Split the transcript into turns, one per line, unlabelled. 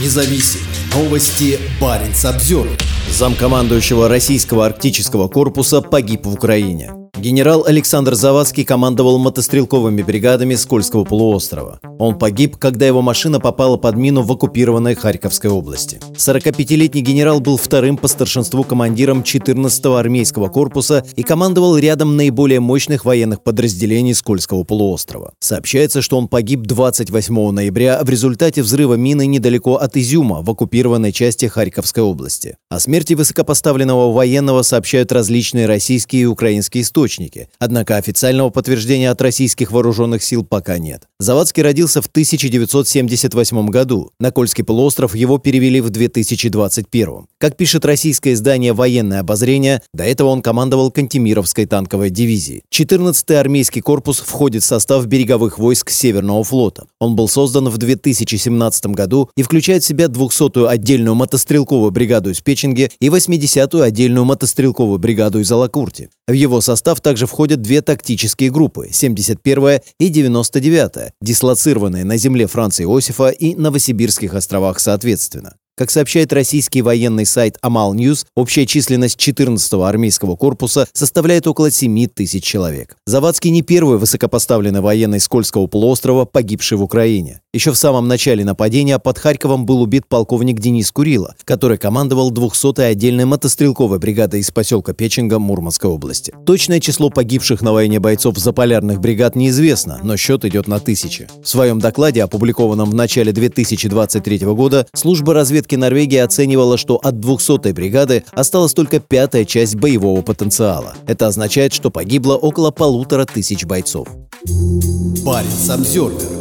независим. Новости Баренц обзор.
Замкомандующего российского арктического корпуса погиб в Украине. Генерал Александр Завадский командовал мотострелковыми бригадами с полуострова. Он погиб, когда его машина попала под мину в оккупированной Харьковской области. 45-летний генерал был вторым по старшинству командиром 14-го армейского корпуса и командовал рядом наиболее мощных военных подразделений Скольского полуострова. Сообщается, что он погиб 28 ноября в результате взрыва мины недалеко от Изюма в оккупированной части Харьковской области. О смерти высокопоставленного военного сообщают различные российские и украинские источники, однако официального подтверждения от российских вооруженных сил пока нет. Завадский родился в 1978 году. На Кольский полуостров его перевели в 2021. Как пишет российское издание «Военное обозрение», до этого он командовал Кантемировской танковой дивизией. 14-й армейский корпус входит в состав береговых войск Северного флота. Он был создан в 2017 году и включает в себя 200-ю отдельную мотострелковую бригаду из Печенге и 80-ю отдельную мотострелковую бригаду из Алакурти. В его состав также входят две тактические группы – 71-я и 99-я, дислоцированные на земле Франца Иосифа и Новосибирских островах соответственно. Как сообщает российский военный сайт Амал News, общая численность 14-го армейского корпуса составляет около 7 тысяч человек. Завадский не первый высокопоставленный военный Скольского полуострова, погибший в Украине. Еще в самом начале нападения под Харьковом был убит полковник Денис Курила, который командовал 200-й отдельной мотострелковой бригадой из поселка Печенга Мурманской области. Точное число погибших на войне бойцов заполярных бригад неизвестно, но счет идет на тысячи. В своем докладе, опубликованном в начале 2023 года, служба разведки разведки Норвегии оценивала, что от 200-й бригады осталась только пятая часть боевого потенциала. Это означает, что погибло около полутора тысяч бойцов.
Баренц обзервер